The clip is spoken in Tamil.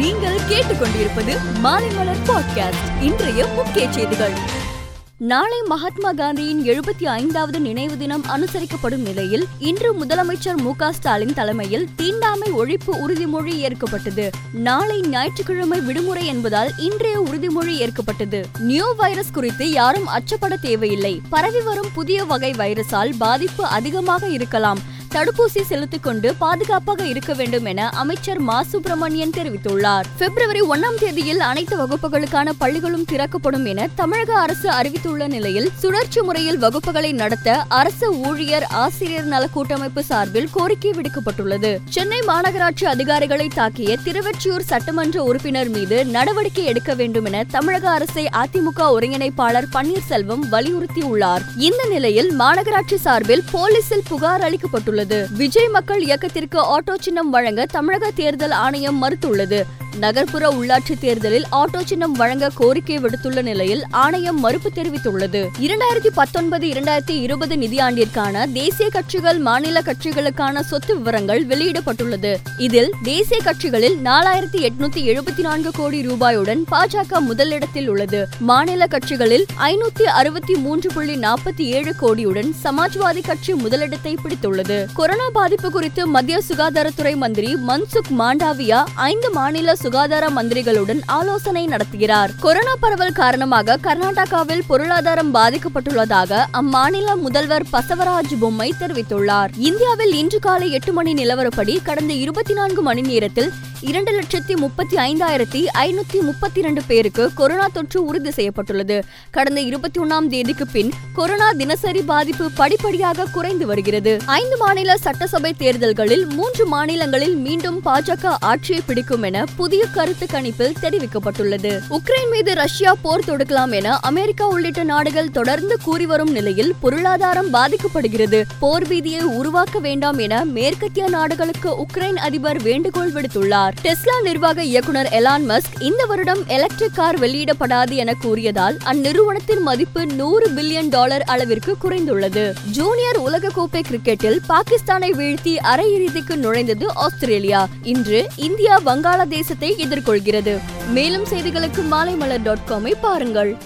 நீங்கள் கேட்டுக்கொண்டிருப்பது மாலைமலர் பாட்காஸ்ட் இன்றைய முக்கிய செய்திகள். நாளை மகாத்மா காந்தியின் எழுபத்தி ஐந்தாவது நினைவு தினம் அனுசரிக்கப்படும் நிலையில் இன்று முதலமைச்சர் மு ஸ்டாலின் தலைமையில் தீண்டாமை ஒழிப்பு உறுதிமொழி ஏற்கப்பட்டது. நாளை ஞாயிற்றுக்கிழமை விடுமுறை என்பதால் இன்றைய உறுதிமொழி ஏற்கப்பட்டது. நியூ வைரஸ் குறித்து யாரும் அச்சப்பட தேவையில்லை. பரவி வரும் புதிய வகை வைரஸால் பாதிப்பு அதிகமாக இருக்கலாம். தடுப்பூசி செலுத்திக் கொண்டு பாதுகாப்பாக இருக்க வேண்டும் என அமைச்சர் மா. சுப்பிரமணியன் தெரிவித்துள்ளார். பிப்ரவரி ஒன்னாம் தேதியில் அனைத்து வகுப்புகளுக்கான பள்ளிகளும் திறக்கப்படும் என தமிழக அரசு அறிவித்துள்ள நிலையில் சுழற்சி முறையில் வகுப்புகளை நடத்த அரசு ஊழியர் ஆசிரியர் நல கூட்டமைப்பு சார்பில் கோரிக்கை விடுக்கப்பட்டுள்ளது. சென்னை மாநகராட்சி அதிகாரிகளை தாக்கிய திருவெற்றியூர் சட்டமன்ற உறுப்பினர் மீது நடவடிக்கை எடுக்க வேண்டும் என தமிழக அரசை அதிமுக ஒருங்கிணைப்பாளர் பன்னீர்செல்வம் வலியுறுத்தியுள்ளார். இந்த நிலையில் மாநகராட்சி சார்பில் போலீசில் புகார் அளிக்கப்பட்டுள்ளது. விஜய் மக்கள் இயக்கத்திற்கு ஆட்டோ சின்னம் வழங்க தமிழக தேர்தல் ஆணையம் மறுத்துள்ளது. நகர்ப்புற உள்ளாட்சி தேர்தலில் ஆட்டோ சின்னம் வழங்க கோரிக்கை விடுத்துள்ள நிலையில் ஆணையம் மறுப்பு தெரிவித்துள்ளது. இரண்டாயிரத்தி பத்தொன்பது இரண்டாயிரத்தி இருபது நிதியாண்டிற்கான தேசிய கட்சிகள் மாநில கட்சிகளுக்கான சொத்து விவரங்கள் வெளியிடப்பட்டுள்ளது. இதில் தேசிய கட்சிகளில் நாலாயிரத்தி எட்நூத்தி எழுபத்தி நான்கு கோடி ரூபாயுடன் பாஜக முதலிடத்தில் உள்ளது. மாநில கட்சிகளில் ஐநூத்தி அறுபத்தி மூன்று புள்ளி நாற்பத்தி ஏழு கோடியுடன் சமாஜ்வாதி கட்சி முதலிடத்தை பிடித்துள்ளது. கொரோனா பாதிப்பு குறித்து மத்திய சுகாதாரத்துறை மந்திரி மன்சுக் மாண்டாவியா ஐந்து மாநில சுகாதார மந்திரிகளுடன் ஆலோசனை நடத்துகிறார். கொரோனா பரவல் காரணமாக கர்நாடகாவில் பொருளாதாரம் பாதிக்கப்பட்டுள்ளதாக அம்மாநில முதல்வர் பசவராஜ் பொம்மை தெரிவித்துள்ளார். இந்தியாவில் இன்று காலை எட்டு மணி நிலவரப்படி கடந்த இருபத்தி நான்கு மணி நேரத்தில் இரண்டு லட்சத்தி முப்பத்தி ஐந்தாயிரத்தி ஐநூத்தி முப்பத்தி இரண்டு பேருக்கு கொரோனா தொற்று உறுதி செய்யப்பட்டுள்ளது. கடந்த இருபத்தி ஒன்னாம் தேதிக்கு பின் கொரோனா தினசரி பாதிப்பு படிப்படியாக குறைந்து வருகிறது. ஐந்து மாநில சட்டசபை தேர்தல்களில் மூன்று மாநிலங்களில் மீண்டும் பாஜக ஆட்சியை பிடிக்கும் என புதிய கருத்து கணிப்பில் தெரிவிக்கப்பட்டுள்ளது. உக்ரைன் மீது ரஷ்யா போர் தொடுக்கலாம் என அமெரிக்கா உள்ளிட்ட நாடுகள் தொடர்ந்து கூறி வரும் நிலையில் பொருளாதாரம் பாதிக்கப்படுகிறது. போர் பீதியை உருவாக்க வேண்டாம் என மேற்கத்திய நாடுகளுக்கு உக்ரைன் அதிபர் வேண்டுகோள் விடுத்துள்ளார். டெஸ்லா நிர்வாக இயக்குனர் எலான் மஸ்க் இந்த வருடம் எலக்ட்ரிக் கார் வெளியிடப்படாது என கூறியதால் அந்நிறுவனத்தின் மதிப்பு நூறு பில்லியன் டாலர் அளவிற்கு குறைந்துள்ளது. ஜூனியர் உலகக்கோப்பை கிரிக்கெட்டில் பாகிஸ்தானை வீழ்த்தி அரையிறுதிக்கு நுழைந்தது ஆஸ்திரேலியா. இன்று இந்தியா வங்காளதேசத்தை எதிர்கொள்கிறது. மேலும் செய்திகளுக்கு மாலைமலர் டாட் காமை பாருங்கள்.